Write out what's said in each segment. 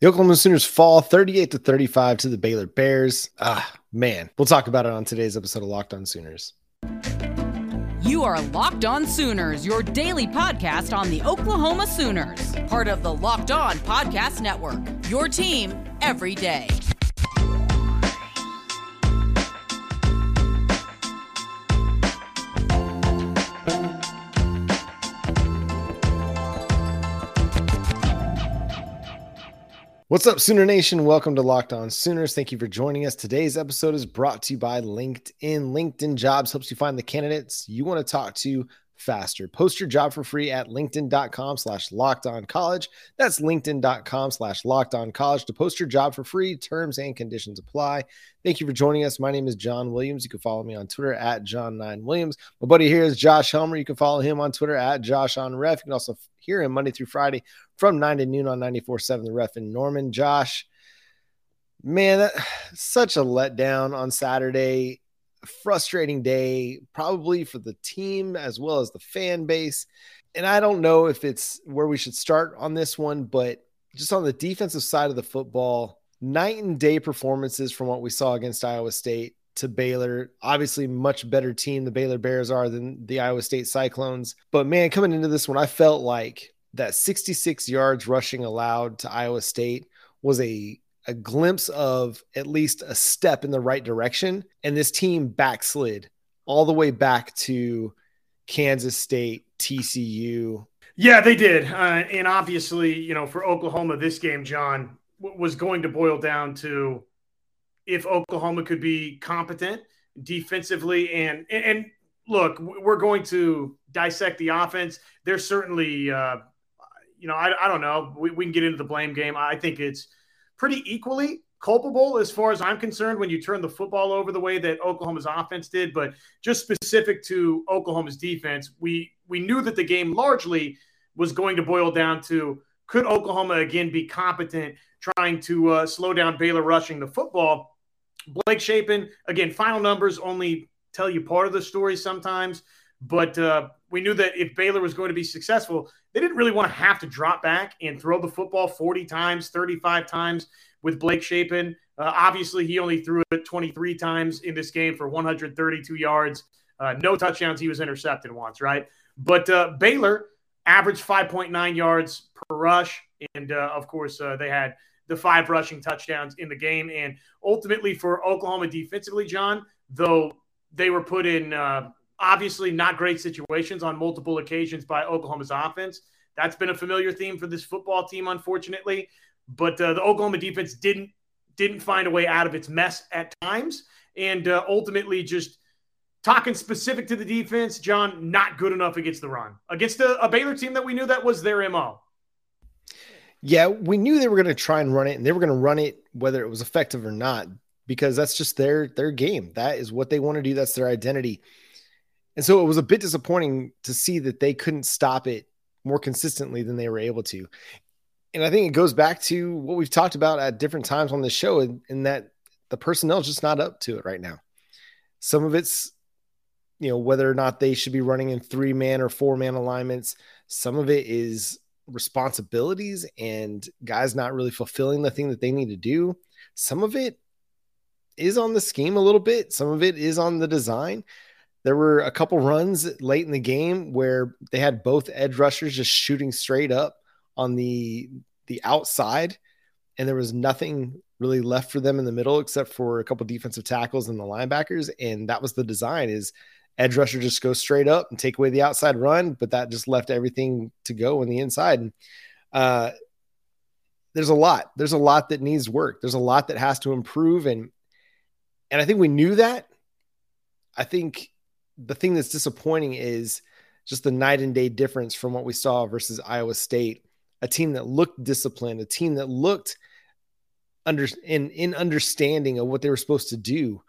The Oklahoma Sooners fall 38 to 35 to the Baylor Bears. Ah, man. We'll talk about it on today's episode of Locked On Sooners. You are Locked On Sooners, your daily podcast on the Oklahoma Sooners, part of the Locked On Podcast Network. Your team every day. What's up, Sooner Nation? Welcome to Locked On Sooners. Thank you for joining us. Today's episode is brought to you by LinkedIn. LinkedIn Jobs helps you find the candidates you want to talk to faster. Post your job for free at linkedin.com slash locked on college. That's linkedin.com slash locked on college to post your job for free. Terms and conditions apply. Thank you for joining us. My name is John Williams. You can follow me on Twitter at John9Williams. My buddy here is Josh Helmer. You can follow him on Twitter at Josh on Ref. You can also hear him Monday through Friday from 9 to noon on 94.7 The Ref in Norman. Josh, man, that, such a letdown on Saturday frustrating day, probably for the team as well as the fan base. And I don't know if it's where we should start on this one, but just on the defensive side of the football, night and day performances from what we saw against Iowa State to Baylor. Obviously, much better team the Baylor Bears are than the Iowa State Cyclones. But man, coming into this one, I felt like that 66 yards rushing allowed to Iowa State was a a glimpse of at least a step in the right direction. And this team backslid all the way back to Kansas State, TCU. Yeah, they did. Uh, and obviously, you know, for Oklahoma, this game, John, was going to boil down to if Oklahoma could be competent defensively. And, and, and look, we're going to dissect the offense. There's certainly, uh, you know, I, I don't know. We, we can get into the blame game. I think it's pretty equally culpable as far as I'm concerned when you turn the football over the way that Oklahoma's offense did. But just specific to Oklahoma's defense, we we knew that the game largely was going to boil down to could Oklahoma again be competent trying to uh, slow down Baylor rushing the football? Blake Shapen, again, final numbers only tell you part of the story sometimes, but uh, we knew that if Baylor was going to be successful, they didn't really want to have to drop back and throw the football 40 times, 35 times with Blake Shapen. Uh, obviously, he only threw it 23 times in this game for 132 yards. Uh, no touchdowns. He was intercepted once, right? But uh, Baylor averaged 5.9 yards per rush. And uh, of course, uh, they had the five rushing touchdowns in the game. And ultimately, for Oklahoma defensively, John, though they were put in uh, obviously not great situations on multiple occasions by Oklahoma's offense. That's been a familiar theme for this football team, unfortunately. But uh, the Oklahoma defense didn't didn't find a way out of its mess at times, and uh, ultimately just talking specific to the defense, John, not good enough against the run against a, a Baylor team that we knew that was their mo. Yeah, we knew they were going to try and run it, and they were going to run it whether it was effective or not, because that's just their their game. That is what they want to do. That's their identity. And so it was a bit disappointing to see that they couldn't stop it more consistently than they were able to. And I think it goes back to what we've talked about at different times on the show, in that the personnel is just not up to it right now. Some of it's, you know, whether or not they should be running in three man or four man alignments. Some of it is responsibilities and guys not really fulfilling the thing that they need to do. Some of it is on the scheme a little bit, some of it is on the design there were a couple runs late in the game where they had both edge rushers just shooting straight up on the the outside and there was nothing really left for them in the middle except for a couple defensive tackles and the linebackers and that was the design is edge rusher just go straight up and take away the outside run but that just left everything to go on the inside. And uh, there's a lot there's a lot that needs work. There's a lot that has to improve and and i think we knew that. I think the thing that's disappointing is just the night and day difference from what we saw versus Iowa State, a team that looked disciplined, a team that looked under in in understanding of what they were supposed to do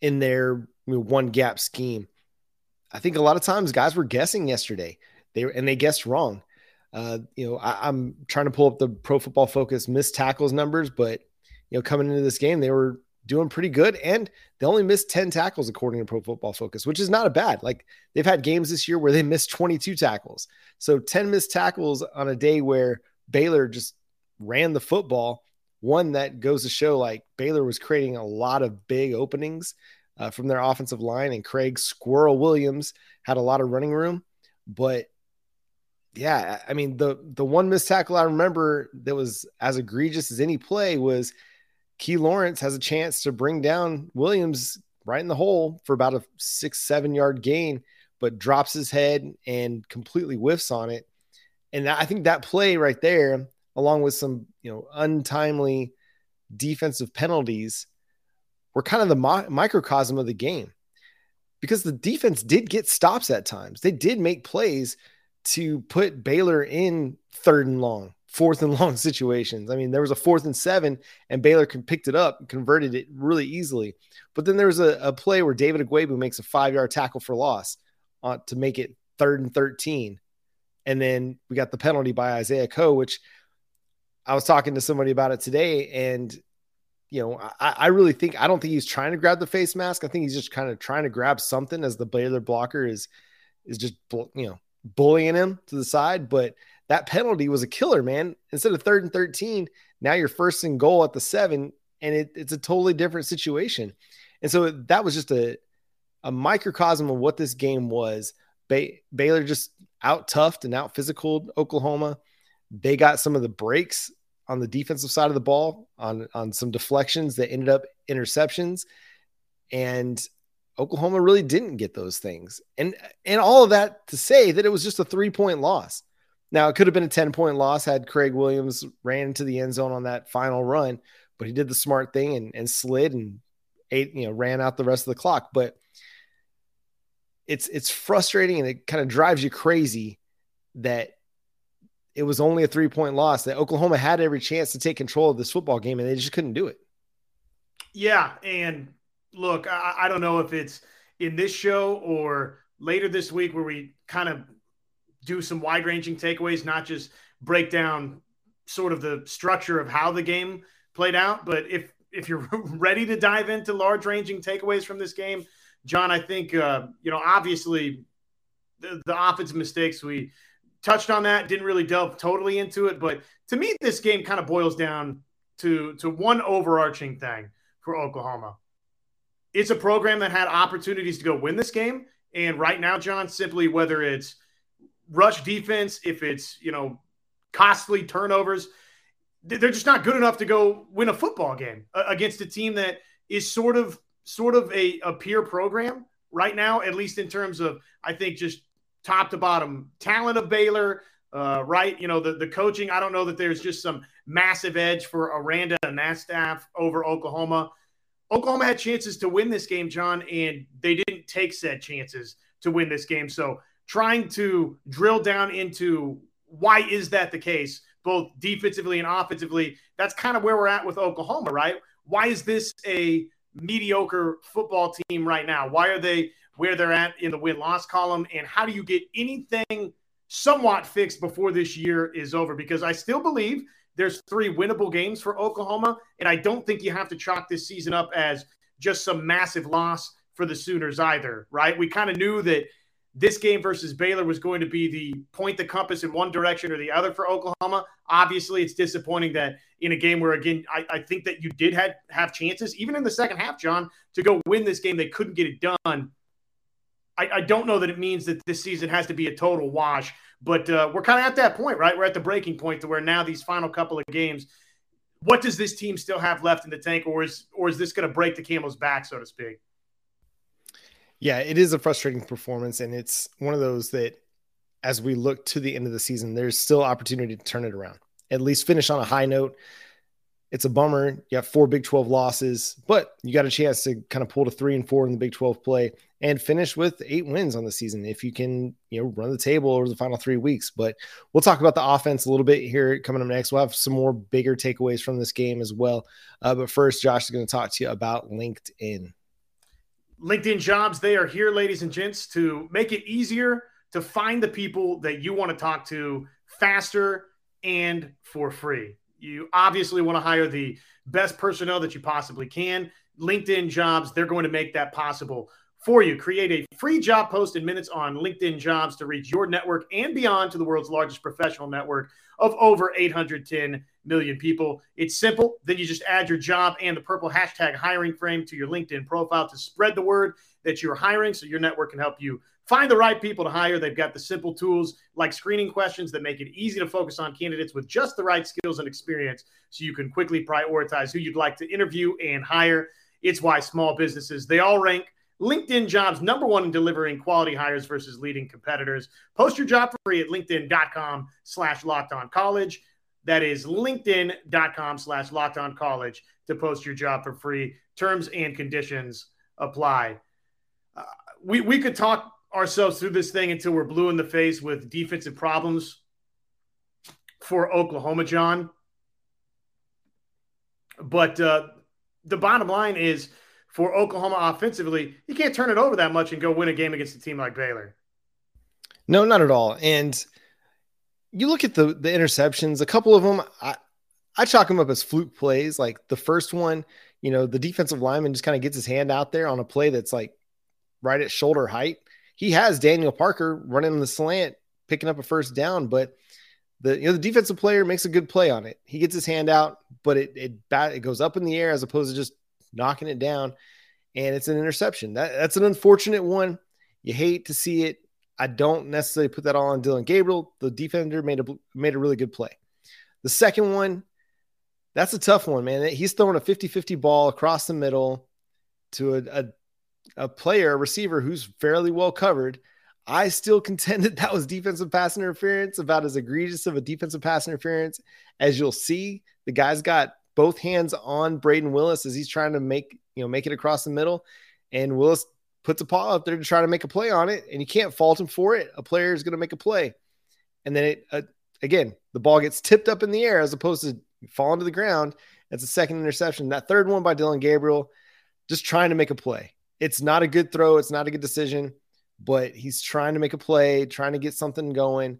in their one gap scheme. I think a lot of times guys were guessing yesterday. They and they guessed wrong. Uh, you know, I, I'm trying to pull up the Pro Football Focus missed tackles numbers, but you know, coming into this game, they were doing pretty good. And they only missed 10 tackles according to Pro Football Focus, which is not a bad. Like they've had games this year where they missed 22 tackles. So 10 missed tackles on a day where Baylor just ran the football. One that goes to show like Baylor was creating a lot of big openings uh, from their offensive line, and Craig Squirrel Williams had a lot of running room. But yeah, I mean the the one missed tackle I remember that was as egregious as any play was Key Lawrence has a chance to bring down Williams right in the hole for about a six seven yard gain, but drops his head and completely whiffs on it. And I think that play right there, along with some you know untimely defensive penalties, were kind of the mi- microcosm of the game because the defense did get stops at times. They did make plays to put Baylor in third and long, fourth and long situations. I mean, there was a fourth and seven, and Baylor can picked it up and converted it really easily. But then there was a, a play where David Ugwoegbu makes a five yard tackle for loss uh, to make it third and 13. And then we got the penalty by Isaiah Coe, which I was talking to somebody about it today. And, you know, I, I really think, I don't think he's trying to grab the face mask. I think he's just kind of trying to grab something as the Baylor blocker is, is just, you know, bullying him to the side. But that penalty was a killer, man. Instead of third and 13, now you're first and goal at the seven, and it, it's a totally different situation. And so that was just a, a microcosm of what this game was. Bay- Baylor just out toughed and out physical Oklahoma. They got some of the breaks on the defensive side of the ball on on some deflections that ended up interceptions, and Oklahoma really didn't get those things. And and all of that to say that it was just a three point loss. Now it could have been a 10 point loss had Craig Williams ran into the end zone on that final run, but he did the smart thing and, and slid and ate, you know, ran out the rest of the clock. But it's it's frustrating and it kind of drives you crazy that it was only a three point loss that Oklahoma had every chance to take control of this football game and they just couldn't do it. Yeah, and look, I, I don't know if it's in this show or later this week where we kind of do some wide ranging takeaways, not just break down sort of the structure of how the game played out. But if if you're ready to dive into large ranging takeaways from this game, John, I think uh, you know obviously the, the offensive mistakes we touched on that didn't really delve totally into it, but to me this game kind of boils down to to one overarching thing for Oklahoma. It's a program that had opportunities to go win this game, and right now, John, simply whether it's rush defense, if it's you know costly turnovers, they're just not good enough to go win a football game against a team that is sort of sort of a, a peer program right now, at least in terms of, I think, just top to bottom talent of Baylor, uh, right? You know, the, the coaching, I don't know that there's just some massive edge for Aranda and that staff over Oklahoma. Oklahoma had chances to win this game, John, and they didn't take said chances to win this game. So trying to drill down into why is that the case, both defensively and offensively, that's kind of where we're at with Oklahoma, right? Why is this a mediocre football team right now? Why are they where they're at in the win loss column? And how do you get anything somewhat fixed before this year is over? Because I still believe there's three winnable games for Oklahoma. And I don't think you have to chalk this season up as just some massive loss for the Sooners either, right? We kind of knew that this game versus Baylor was going to be the point the compass in one direction or the other for Oklahoma. Obviously, it's disappointing that in a game where, again, I, I think that you did have, have chances, even in the second half, John, to go win this game. They couldn't get it done. I, I don't know that it means that this season has to be a total wash, but uh, we're kind of at that point, right? We're at the breaking point to where now these final couple of games, what does this team still have left in the tank, or is or is this going to break the camel's back, so to speak? Yeah, it is a frustrating performance, and it's one of those that, as we look to the end of the season, there's still opportunity to turn it around. At least finish on a high note. It's a bummer. You have four Big 12 losses, but you got a chance to kind of pull to three and four in the Big 12 play and finish with eight wins on the season if you can, you know, run the table over the final three weeks. But we'll talk about the offense a little bit here coming up next. We'll have some more bigger takeaways from this game as well. Uh, but first, Josh is going to talk to you about LinkedIn. LinkedIn jobs, they are here, ladies and gents, to make it easier to find the people that you want to talk to faster and for free. You obviously want to hire the best personnel that you possibly can. LinkedIn jobs, they're going to make that possible for you. Create a free job post in minutes on LinkedIn jobs to reach your network and beyond to the world's largest professional network of over 810 million people. It's simple. Then you just add your job and the purple hashtag hiring frame to your LinkedIn profile to spread the word that you're hiring so your network can help you find the right people to hire. They've got the simple tools like screening questions that make it easy to focus on candidates with just the right skills and experience so you can quickly prioritize who you'd like to interview and hire. It's why small businesses, they all rank LinkedIn jobs number one in delivering quality hires versus leading competitors. Post your job for free at linkedin.com slash locked on college. That is linkedin.com slash locked on college to post your job for free. Terms and conditions apply. Uh, we, we could talk ourselves through this thing until we're blue in the face with defensive problems for Oklahoma, John. But uh, the bottom line is for Oklahoma offensively, you can't turn it over that much and go win a game against a team like Baylor. No, not at all. And you look at the the interceptions, a couple of them, I, I chalk them up as fluke plays. Like the first one, you know, the defensive lineman just kind of gets his hand out there on a play that's like right at shoulder height. He has Daniel Parker running the slant, picking up a first down, but the you know the defensive player makes a good play on it. He gets his hand out, but it it bat, it goes up in the air as opposed to just knocking it down, and it's an interception. That, that's an unfortunate one. You hate to see it. I don't necessarily put that all on Dillon Gabriel. The defender made a made a really good play. The second one, that's a tough one, man. He's throwing a 50-50 ball across the middle to a, a, a player, a receiver who's fairly well covered. I still contend that that was defensive pass interference, about as egregious of a defensive pass interference as you'll see. The guy's got both hands on Brayden Willis as he's trying to make you know make it across the middle, and Willis puts a paw up there to try to make a play on it, and you can't fault him for it. A player is going to make a play, and then it uh, again the ball gets tipped up in the air as opposed to falling to the ground. It's a second interception. That third one by Dillon Gabriel, just trying to make a play. It's not a good throw. It's not a good decision, but he's trying to make a play, trying to get something going.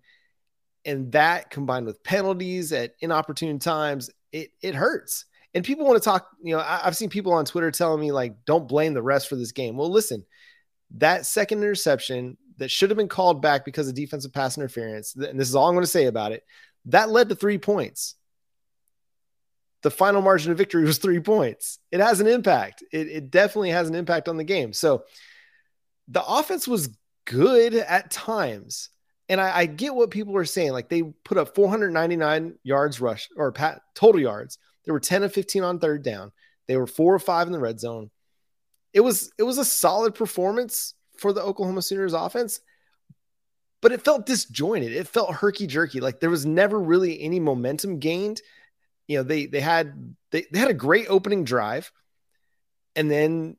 And that combined with penalties at inopportune times, it it hurts. And people want to talk, you know, I've seen people on Twitter telling me like, don't blame the rest for this game. Well, listen, that second interception that should have been called back because of defensive pass interference, and this is all I'm going to say about it, that led to three points. The final margin of victory was three points. It has an impact. It, it definitely has an impact on the game. So the offense was good at times. And I, I, get what people are saying. Like they put up 499 yards rush or pat, total yards. There were 10 of 15 on third down. They were four or five in the red zone. It was it was a solid performance for the Oklahoma Sooners offense, but it felt disjointed. It felt herky jerky. Like there was never really any momentum gained. You know, they they had they, they had a great opening drive, and then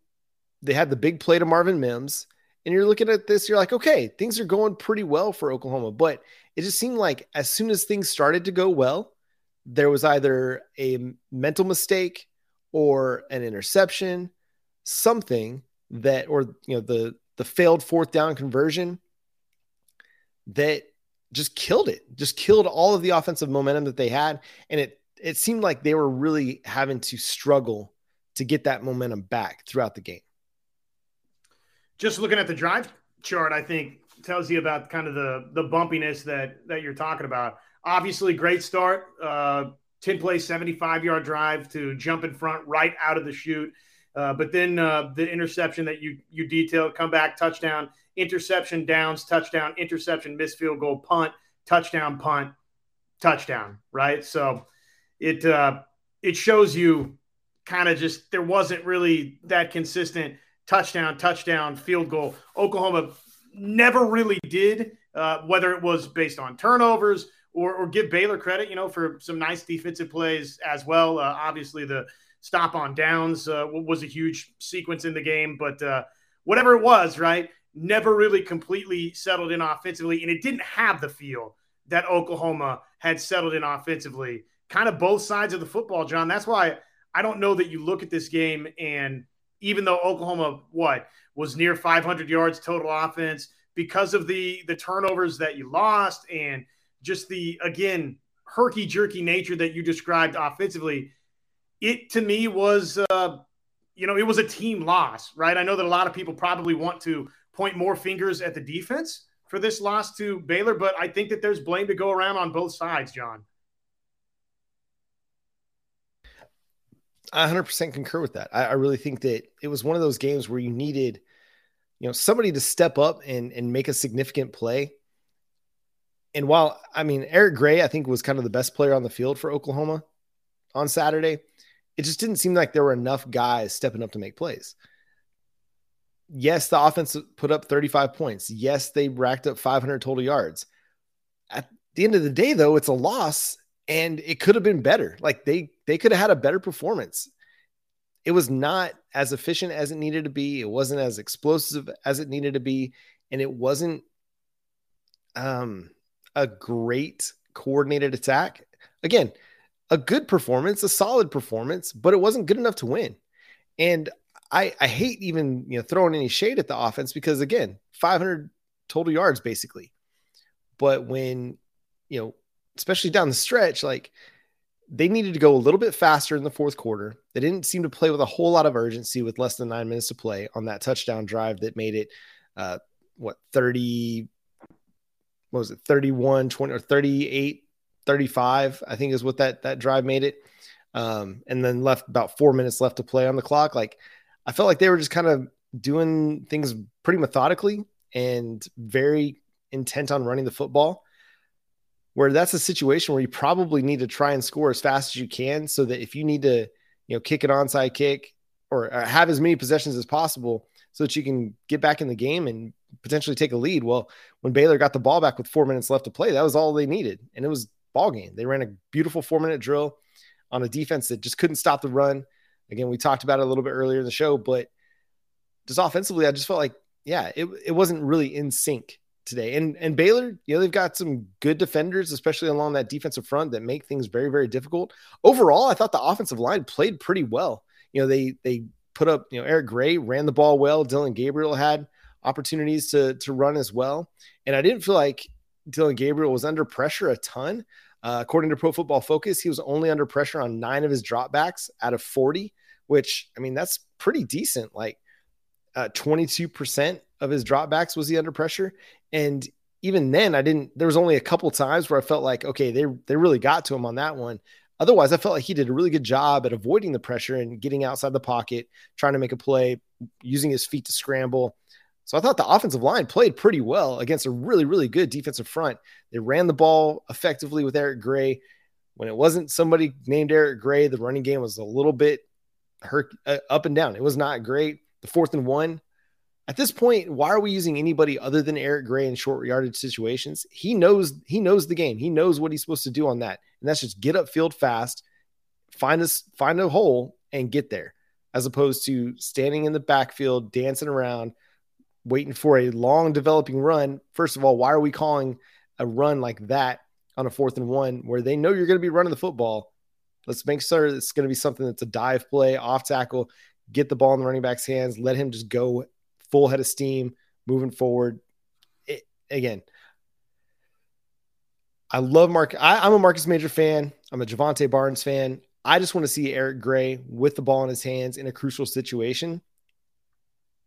they had the big play to Marvin Mims and you're looking at this, you're like, okay, things are going pretty well for Oklahoma. But it just seemed like as soon as things started to go well, there was either a mental mistake or an interception, something that, or you know, the the failed fourth down conversion that just killed it, just killed all of the offensive momentum that they had. And it it seemed like they were really having to struggle to get that momentum back throughout the game just looking at the drive chart, I think tells you about kind of the the bumpiness that that you're talking about. Obviously, great start. Uh, 10 play, 75 yard drive to jump in front right out of the chute. Uh, but then uh, the interception that you you detailed, come back, touchdown, interception, downs, touchdown, interception, missed field goal, punt, touchdown, punt, touchdown. Right. So it uh, it shows you kind of just there wasn't really that consistent touchdown, touchdown, field goal. Oklahoma never really did, uh, whether it was based on turnovers or, or, give Baylor credit, you know, for some nice defensive plays as well. Uh, obviously, the stop on downs uh, was a huge sequence in the game, but uh, whatever it was, right, never really completely settled in offensively, and it didn't have the feel that Oklahoma had settled in offensively. Kind of both sides of the football, John. That's why I don't know that you look at this game and – even though Oklahoma what was near 500 yards total offense because of the the turnovers that you lost and just the again herky jerky nature that you described offensively. It to me was uh, you know it was a team loss, right? I know that a lot of people probably want to point more fingers at the defense for this loss to Baylor, but I think that there's blame to go around on both sides, John. I 100% concur with that. I, I, really think that it was one of those games where you needed, you know, somebody to step up and and make a significant play. And while I mean Eric Gray, I think was kind of the best player on the field for Oklahoma on Saturday. It just didn't seem like there were enough guys stepping up to make plays. Yes, the offense put up 35 points. Yes, they racked up 500 total yards. At the end of the day, though, it's a loss and it could have been better. Like they they could have had a better performance. It was not as efficient as it needed to be. It wasn't as explosive as it needed to be, and it wasn't um a great coordinated attack. Again, a good performance, a solid performance, but it wasn't good enough to win. And I I hate even you know throwing any shade at the offense because again, 500 total yards basically. But when you know especially down the stretch, like they needed to go a little bit faster in the fourth quarter. They didn't seem to play with a whole lot of urgency with less than nine minutes to play on that touchdown drive that made it, uh, what, 30, what was it, 31, 20, or 38, 35, I think is what that, that drive made it. Um, and then left about four minutes left to play on the clock. Like I felt like they were just kind of doing things pretty methodically and very intent on running the football where that's a situation where you probably need to try and score as fast as you can so that if you need to, you know, kick an onside kick or, or have as many possessions as possible so that you can get back in the game and potentially take a lead. Well, when Baylor got the ball back with four minutes left to play, that was all they needed. And it was ball game. They ran a beautiful four minute drill on a defense that just couldn't stop the run. Again, we talked about it a little bit earlier in the show, but just offensively, I just felt like, yeah, it, it wasn't really in sync today. And and Baylor, you know, they've got some good defenders, especially along that defensive front that make things very very difficult. Overall, I thought the offensive line played pretty well. You know, they they put up, you know, Eric Gray ran the ball well. Dillon Gabriel had opportunities to to run as well. And I didn't feel like Dillon Gabriel was under pressure a ton. Uh, according to Pro Football Focus, he was only under pressure on nine of his dropbacks out of 40, which I mean, that's pretty decent. Like uh, 22% of his dropbacks was he under pressure. And even then, I didn't. There was only a couple times where I felt like, okay, they they really got to him on that one. Otherwise, I felt like he did a really good job at avoiding the pressure and getting outside the pocket, trying to make a play, using his feet to scramble. So I thought the offensive line played pretty well against a really, really good defensive front. They ran the ball effectively with Eric Gray. When it wasn't somebody named Eric Gray, the running game was a little bit hurt uh, up and down. It was not great. The fourth and one, at this point, why are we using anybody other than Eric Gray in short yardage situations? He knows he knows the game. He knows what he's supposed to do on that, and that's just get up field fast, find us find a hole and get there, as opposed to standing in the backfield dancing around, waiting for a long developing run. First of all, why are we calling a run like that on a fourth and one where they know you're going to be running the football? Let's make sure it's going to be something that's a dive play, off tackle, get the ball in the running back's hands, let him just go full head of steam moving forward. It, again, I love Mark. I, am a Marcus Major fan. I'm a Jovantae Barnes fan. I just want to see Eric Gray with the ball in his hands in a crucial situation.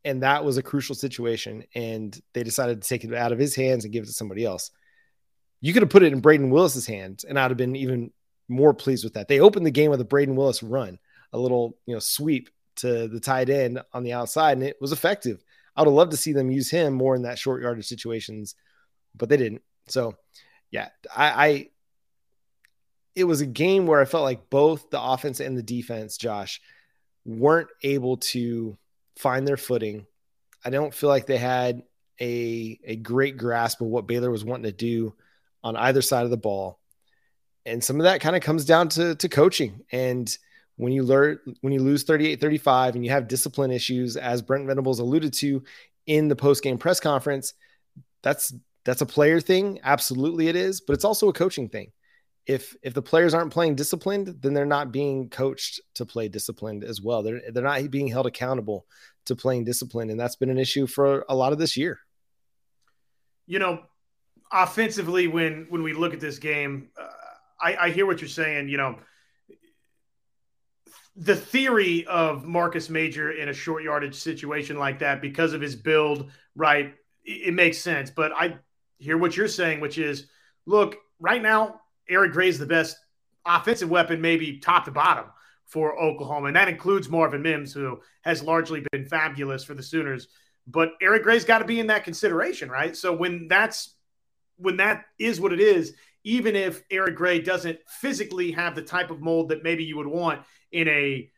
And that was a crucial situation. And they decided to take it out of his hands and give it to somebody else. You could have put it in Brayden Willis's hands, and I'd have been even more pleased with that. They opened the game with a Brayden Willis run, a little, you know, sweep to the tight end on the outside, and it was effective. I would have loved to see them use him more in that short yardage situations, but they didn't. So, yeah, I, I it was a game where I felt like both the offense and the defense, Josh, weren't able to find their footing. I don't feel like they had a a great grasp of what Baylor was wanting to do on either side of the ball. And some of that kind of comes down to to coaching and when you learn when you lose 38-35 and you have discipline issues as Brent Venables alluded to in the post-game press conference that's that's a player thing absolutely it is but it's also a coaching thing if if the players aren't playing disciplined then they're not being coached to play disciplined as well they're they're not being held accountable to playing disciplined and that's been an issue for a lot of this year you know offensively when when we look at this game uh, I, I hear what you're saying you know the theory of Marcus Major in a short yardage situation like that because of his build, right? It, it makes sense. But I hear what you're saying, which is look, right now, Eric Gray's the best offensive weapon, maybe top to bottom for Oklahoma, and that includes Marvin Mims, who has largely been fabulous for the Sooners. But Eric Gray's got to be in that consideration, right? So when that's when that is what it is, even if Eric Gray doesn't physically have the type of mold that maybe you would want in a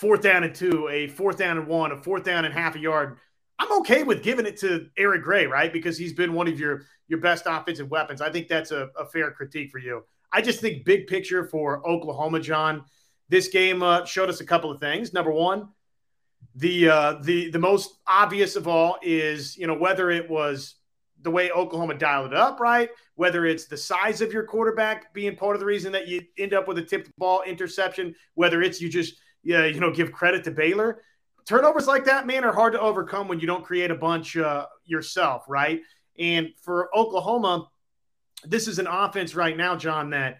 fourth down and two, a fourth down and one, a fourth down and half a yard, I'm okay with giving it to Eric Gray, right? Because he's been one of your your best offensive weapons. I think that's a, a fair critique for you. I just think big picture for Oklahoma, John. This game uh, showed us a couple of things. Number one, the uh, the the most obvious of all is you know whether it was the way Oklahoma dialed it up, right? Whether it's the size of your quarterback being part of the reason that you end up with a tipped ball interception, whether it's you just yeah, you know give credit to Baylor. Turnovers like that, man, are hard to overcome when you don't create a bunch uh, yourself, right? And for Oklahoma, this is an offense right now, John, that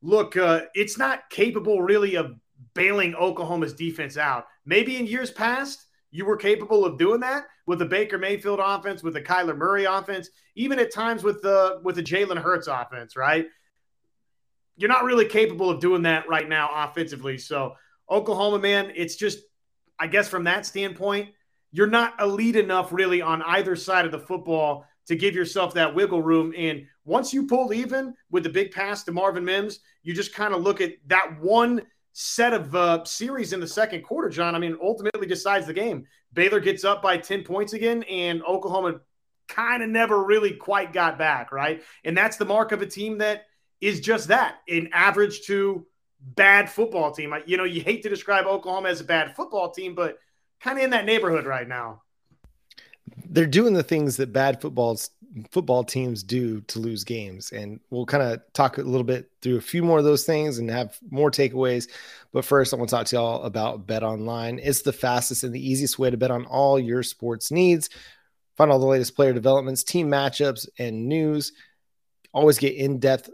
look, uh, it's not capable really of bailing Oklahoma's defense out. Maybe in years past, you were capable of doing that with the Baker Mayfield offense, with the Kyler Murray offense, even at times with the with the Jalen Hurts offense, right? You're not really capable of doing that right now offensively. So Oklahoma, man, it's just, I guess from that standpoint, you're not elite enough really on either side of the football to give yourself that wiggle room. And once you pull even with the big pass to Marvin Mims, you just kind of look at that one set of uh, series in the second quarter, John. I mean, ultimately decides the game. Baylor gets up by 10 points again, and Oklahoma kind of never really quite got back, right? And that's the mark of a team that is just that an average to bad football team. You know, you hate to describe Oklahoma as a bad football team, but kind of in that neighborhood right now. They're doing the things that bad footballs football teams do to lose games. And we'll kind of talk a little bit through a few more of those things and have more takeaways. But first i want to talk to y'all about bet online it's the fastest and the easiest way to bet on all your sports needs. Find all the latest player developments team matchups and news. Always get in-depth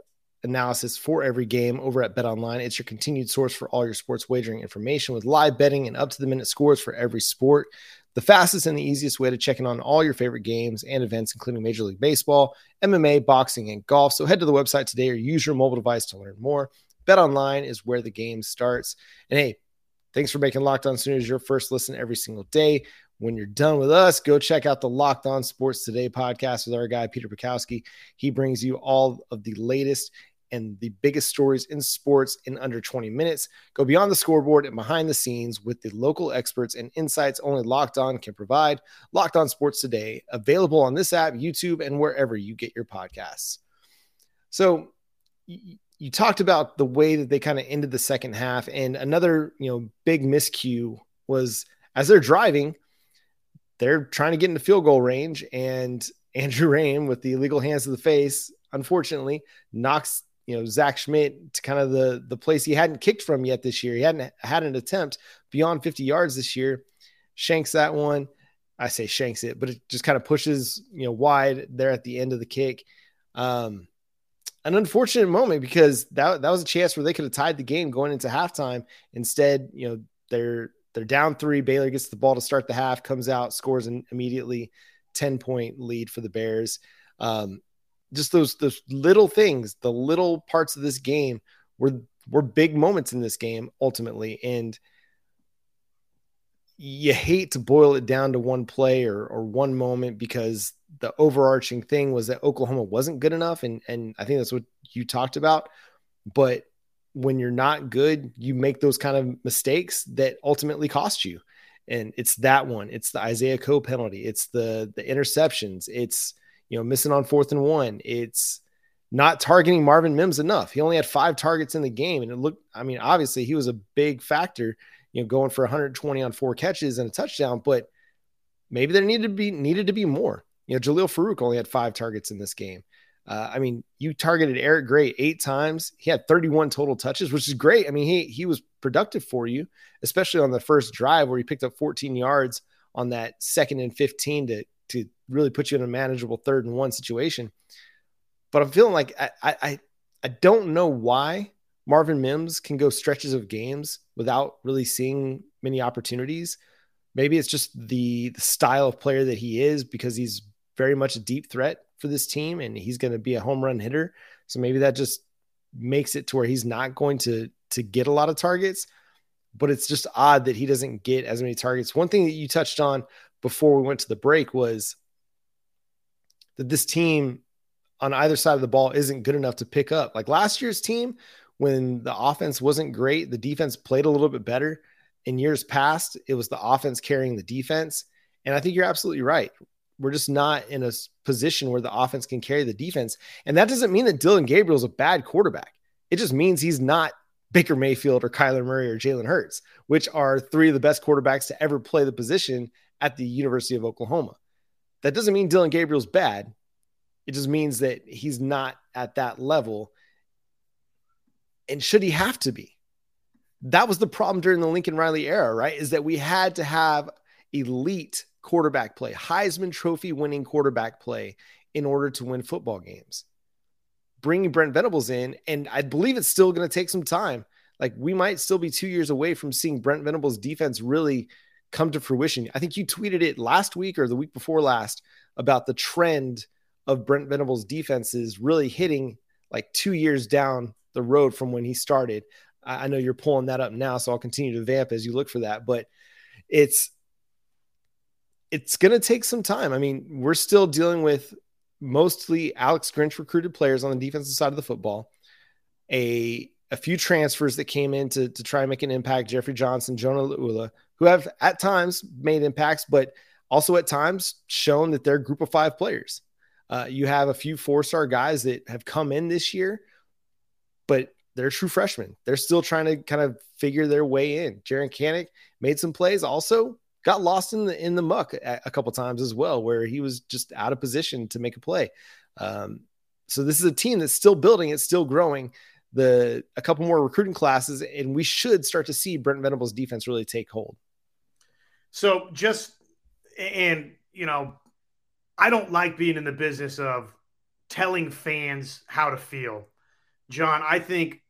analysis for every game over at Bet Online. It's your continued source for all your sports wagering information with live betting and up to the minute scores for every sport the fastest and the easiest way to check in on all your favorite games and events, including Major League Baseball, MMA, boxing, and golf. So head to the website today or use your mobile device to learn more. Bet online is where the game starts. And hey, thanks for making Locked On Sooners your first listen every single day. When you're done with us, go check out the Locked On Sports Today podcast with our guy, Peter Bukowski. He brings you all of the latest and the biggest stories in sports in under 20 minutes. Go beyond the scoreboard and behind the scenes with the local experts and insights only Locked On can provide. Locked On Sports Today, available on this app, YouTube, and wherever you get your podcasts. So, you talked about the way that they kind of ended the second half, and another you know big miscue was as they're driving, they're trying to get into field goal range, and Andrew Raym with the illegal hands to the face, unfortunately, knocks you know Zach Schmidt to kind of the the place he hadn't kicked from yet this year. He hadn't had an attempt beyond 50 yards this year. Shanks that one. I say shanks it, but it just kind of pushes you know wide there at the end of the kick. Um, an unfortunate moment because that that was a chance where they could have tied the game going into halftime. Instead, you know they're they're down three. Baylor gets the ball to start the half, comes out, scores an immediately 10 point lead for the Bears. Um, just those those little things, the little parts of this game were were big moments in this game ultimately, and you hate to boil it down to one play or or one moment because the overarching thing was that Oklahoma wasn't good enough, and and I think that's what you talked about, but when you're not good, you make those kind of mistakes that ultimately cost you. And it's that one. It's the Isaiah Coe penalty. It's the the interceptions. It's you know, missing on fourth and one. It's not targeting Marvin Mims enough. He only had five targets in the game. And it looked, I mean, obviously he was a big factor, you know, going for 120 on four catches and a touchdown, but maybe there needed to be needed to be more. You know, Jalil Farooq only had five targets in this game. Uh, I mean, you targeted Eric Gray eight times. He had 31 total touches, which is great. I mean, he he was productive for you, especially on the first drive where he picked up 14 yards on that second and 15 to to really put you in a manageable third and one situation. But I'm feeling like I I I don't know why Marvin Mims can go stretches of games without really seeing many opportunities. Maybe it's just the, the style of player that he is because he's very much a deep threat for this team and he's going to be a home run hitter. So maybe that just makes it to where he's not going to to get a lot of targets. but it's just odd that he doesn't get as many targets. One thing that you touched on before we went to the break was that this team on either side of the ball isn't good enough to pick up. Like last year's team, when the offense wasn't great, the defense played a little bit better. In years past, it was the offense carrying the defense. And I think you're absolutely right. We're just not in a position where the offense can carry the defense. And that doesn't mean that Dillon Gabriel is a bad quarterback. It just means he's not Baker Mayfield or Kyler Murray or Jalen Hurts, which are three of the best quarterbacks to ever play the position at the University of Oklahoma. That doesn't mean Dillon Gabriel's bad. It just means that he's not at that level. And should he have to be? That was the problem during the Lincoln Riley era, right? Is that we had to have elite quarterback play, Heisman Trophy winning quarterback play in order to win football games bringing Brent Venables in, and I believe it's still going to take some time. Like we might still be two years away from seeing Brent Venables' defense really come to fruition. I think you tweeted it last week or the week before last about the trend of Brent Venables' defenses really hitting like two years down the road from when he started. I know you're pulling that up now, so I'll continue to vamp as you look for that. But it's it's going to take some time. I mean, we're still dealing with mostly Alex Grinch recruited players on the defensive side of the football, a a few transfers that came in to, to try and make an impact. Jeffrey Johnson, Jonah Laulu, who have at times made impacts, but also at times shown that they're group of five players. Uh, you have a few four star guys that have come in this year, but they're true freshmen. They're still trying to kind of figure their way in. Jaren Kanak made some plays also got lost in the in the muck a, a couple times as well, where he was just out of position to make a play. Um, so this is a team that's still building, it's still growing. The a couple more recruiting classes, and we should start to see Brent Venables' defense really take hold. So just and you know, I don't like being in the business of telling fans how to feel. John, I think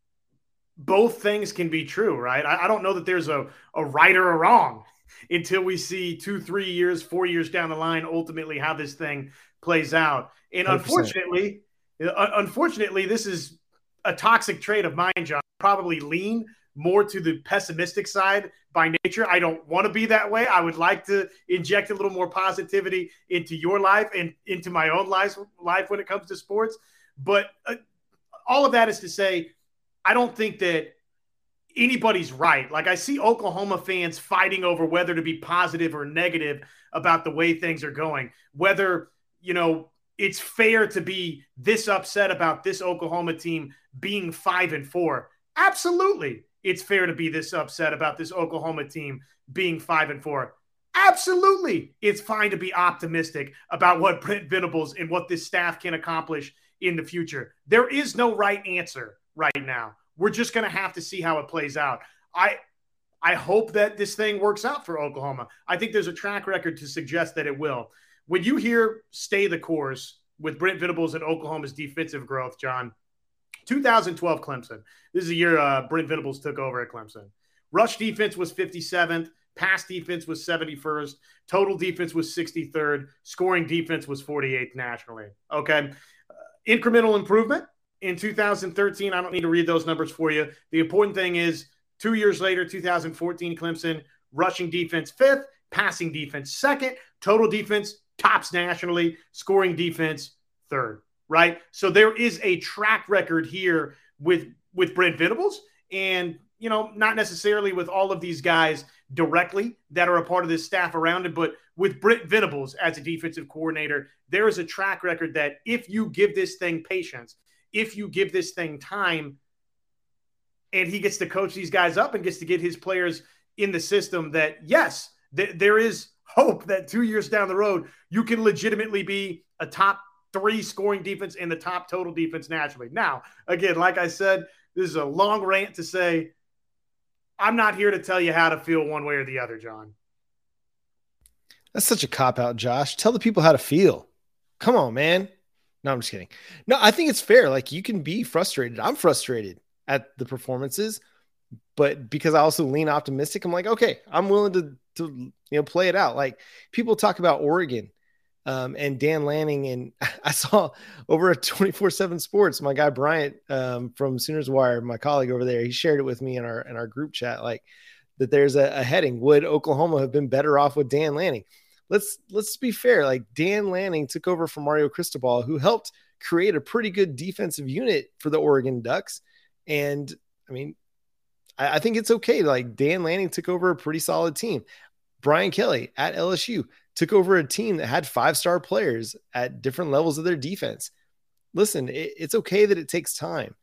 both things can be true, right? I, I, don't know that there's a, a right or a wrong until we see two, three years, four years down the line, ultimately how this thing plays out. And 100%. unfortunately, uh, unfortunately, this is a toxic trait of mine, John. Probably lean more to the pessimistic side by nature. I don't want to be that way. I would like to inject a little more positivity into your life and into my own life, life when it comes to sports. But uh, all of that is to say, I don't think that anybody's right. Like I see Oklahoma fans fighting over whether to be positive or negative about the way things are going. Whether, you know, it's fair to be this upset about this Oklahoma team being 5 and 4. Absolutely. It's fair to be this upset about this Oklahoma team being 5 and 4. Absolutely. It's fine to be optimistic about what Brent Venables and what this staff can accomplish in the future. There is no right answer right now. We're just going to have to see how it plays out. I I hope that this thing works out for Oklahoma. I think there's a track record to suggest that it will. When you hear stay the course with Brent Venables and Oklahoma's defensive growth, John, 2012 Clemson. This is the year uh, Brent Venables took over at Clemson. Rush defense was 57th. Pass defense was 71st. Total defense was 63rd. Scoring defense was 48th nationally. Okay. Uh, incremental improvement in 2013. I don't need to read those numbers for you. The important thing is two years later, 2014, Clemson, rushing defense fifth, passing defense second, total defense tops nationally, scoring defense third, right? So there is a track record here with with Brent Venables and you know, not necessarily with all of these guys directly that are a part of this staff around it, but with Brent Venables as a defensive coordinator, there is a track record that if you give this thing patience, if you give this thing time and he gets to coach these guys up and gets to get his players in the system that yes th- there is hope that two years down the road you can legitimately be a top three scoring defense and the top total defense nationally now again like i said this is a long rant to say i'm not here to tell you how to feel one way or the other john that's such a cop out josh tell the people how to feel come on man no, I'm just kidding. No, I think it's fair. Like you can be frustrated. I'm frustrated at the performances, but because I also lean optimistic, I'm like, okay, I'm willing to to you know play it out. Like people talk about Oregon um, and Dan Lanning, and I saw over at 24 Seven Sports, my guy Bryant um, from Sooners Wire, my colleague over there, he shared it with me in our in our group chat. Like that there's a, a heading. Would Oklahoma have been better off with Dan Lanning? Let's let's be fair. Like Dan Lanning took over from Mario Cristobal, who helped create a pretty good defensive unit for the Oregon Ducks. And I mean, I, I think it's okay. Like Dan Lanning took over a pretty solid team. Brian Kelly at LSU took over a team that had five star players at different levels of their defense. Listen, it, it's okay that it takes time.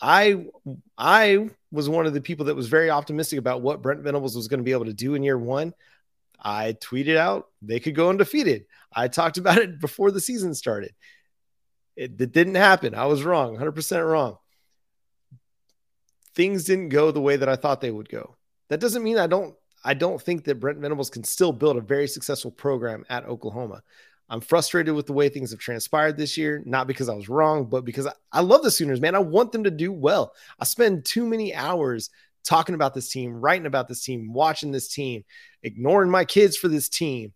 I I was one of the people that was very optimistic about what Brent Venables was going to be able to do in year one. I tweeted out they could go undefeated. I talked about it before the season started. It, it didn't happen. I was wrong, 100% wrong. Things didn't go the way that I thought they would go. That doesn't mean I don't I don't think that Brent Venables can still build a very successful program at Oklahoma. I'm frustrated with the way things have transpired this year, not because I was wrong, but because I, I, love the Sooners, man. I want them to do well. I spend too many hours talking about this team, writing about this team, watching this team, ignoring my kids for this team.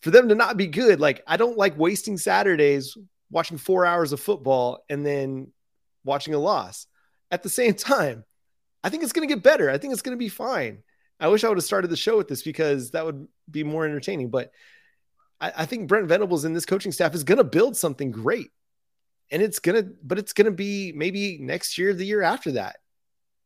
For them to not be good, like I don't like wasting Saturdays watching four hours of football and then watching a loss. At the same time, I think it's going to get better. I think it's going to be fine. I wish I would have started the show with this because that would be more entertaining. But I, I think Brent Venables and this coaching staff is going to build something great. And it's going to, but it's going to be maybe next year, the year after that.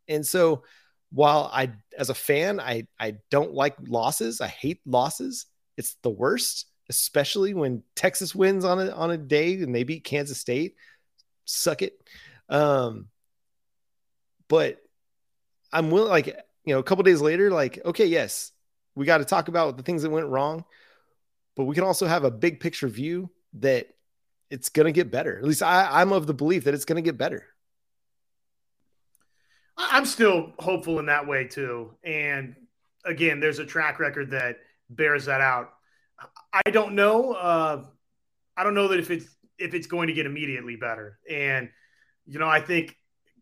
And so while I, as a fan, I, I don't like losses, I hate losses. It's the worst, especially when Texas wins on a, on a day and they beat Kansas State. Suck it. Um, but I'm willing, like, you know, a couple days later, like, okay, yes, we got to talk about the things that went wrong, but we can also have a big picture view that it's going to get better. At least I, I'm of the belief that it's going to get better. I'm still hopeful in that way too. And again, there's a track record that bears that out. I don't know. Uh, I don't know that if it's if it's going to get immediately better. And you know, I think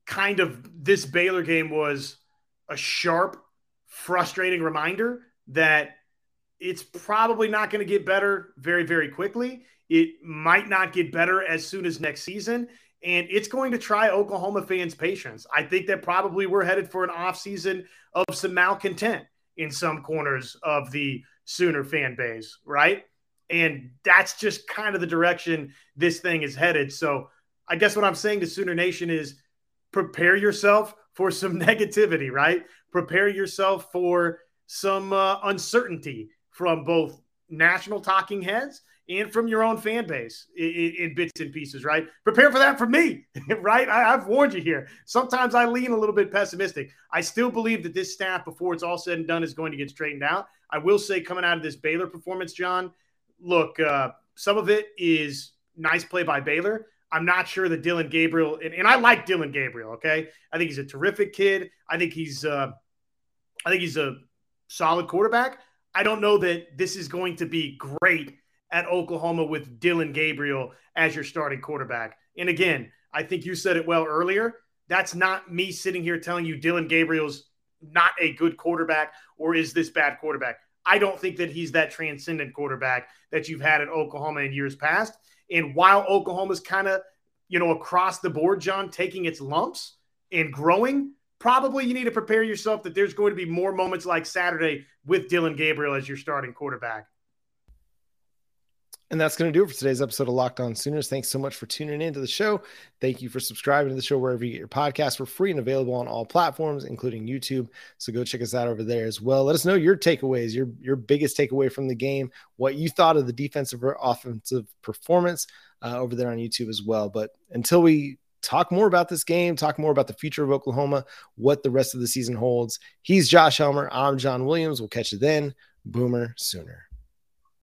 kind of this Baylor game was a sharp, frustrating reminder that it's probably not going to get better very, very quickly. It might not get better as soon as next season. And it's going to try Oklahoma fans' patience. I think that probably we're headed for an offseason of some malcontent in some corners of the Sooner fan base, right? And that's just kind of the direction this thing is headed. So I guess what I'm saying to Sooner Nation is prepare yourself for some negativity, right? Prepare yourself for some uh, uncertainty from both national talking heads and from your own fan base in, in, bits and pieces, right? Prepare for that for me, right? I, have warned you here. Sometimes I lean a little bit pessimistic. I still believe that this staff, before it's all said and done, is going to get straightened out. I will say, coming out of this Baylor performance, John, look, uh, some of it is nice play by Baylor. I'm not sure that Dillon Gabriel, and, and, I like Dillon Gabriel. Okay, I think he's a terrific kid. I think he's, uh, I think he's a solid quarterback. I don't know that this is going to be great at Oklahoma with Dillon Gabriel as your starting quarterback. And again, I think you said it well earlier. That's not me sitting here telling you Dillon Gabriel's not a good quarterback or is this bad quarterback. I don't think that he's that transcendent quarterback that you've had at Oklahoma in years past. And while Oklahoma's kind of, you know, across the board, John, taking its lumps and growing, probably you need to prepare yourself that there's going to be more moments like Saturday with Dillon Gabriel as your starting quarterback. And that's going to do it for today's episode of Locked On Sooners. Thanks so much for tuning in to the show. Thank you for subscribing to the show wherever you get your podcasts. We're free and available on all platforms, including YouTube. So go check us out over there as well. Let us know your takeaways, your your biggest takeaway from the game, what you thought of the defensive or offensive performance uh, over there on YouTube as well. But until we talk more about this game, talk more about the future of Oklahoma, what the rest of the season holds. He's Josh Helmer. I'm John Williams. We'll catch you then. Boomer Sooner.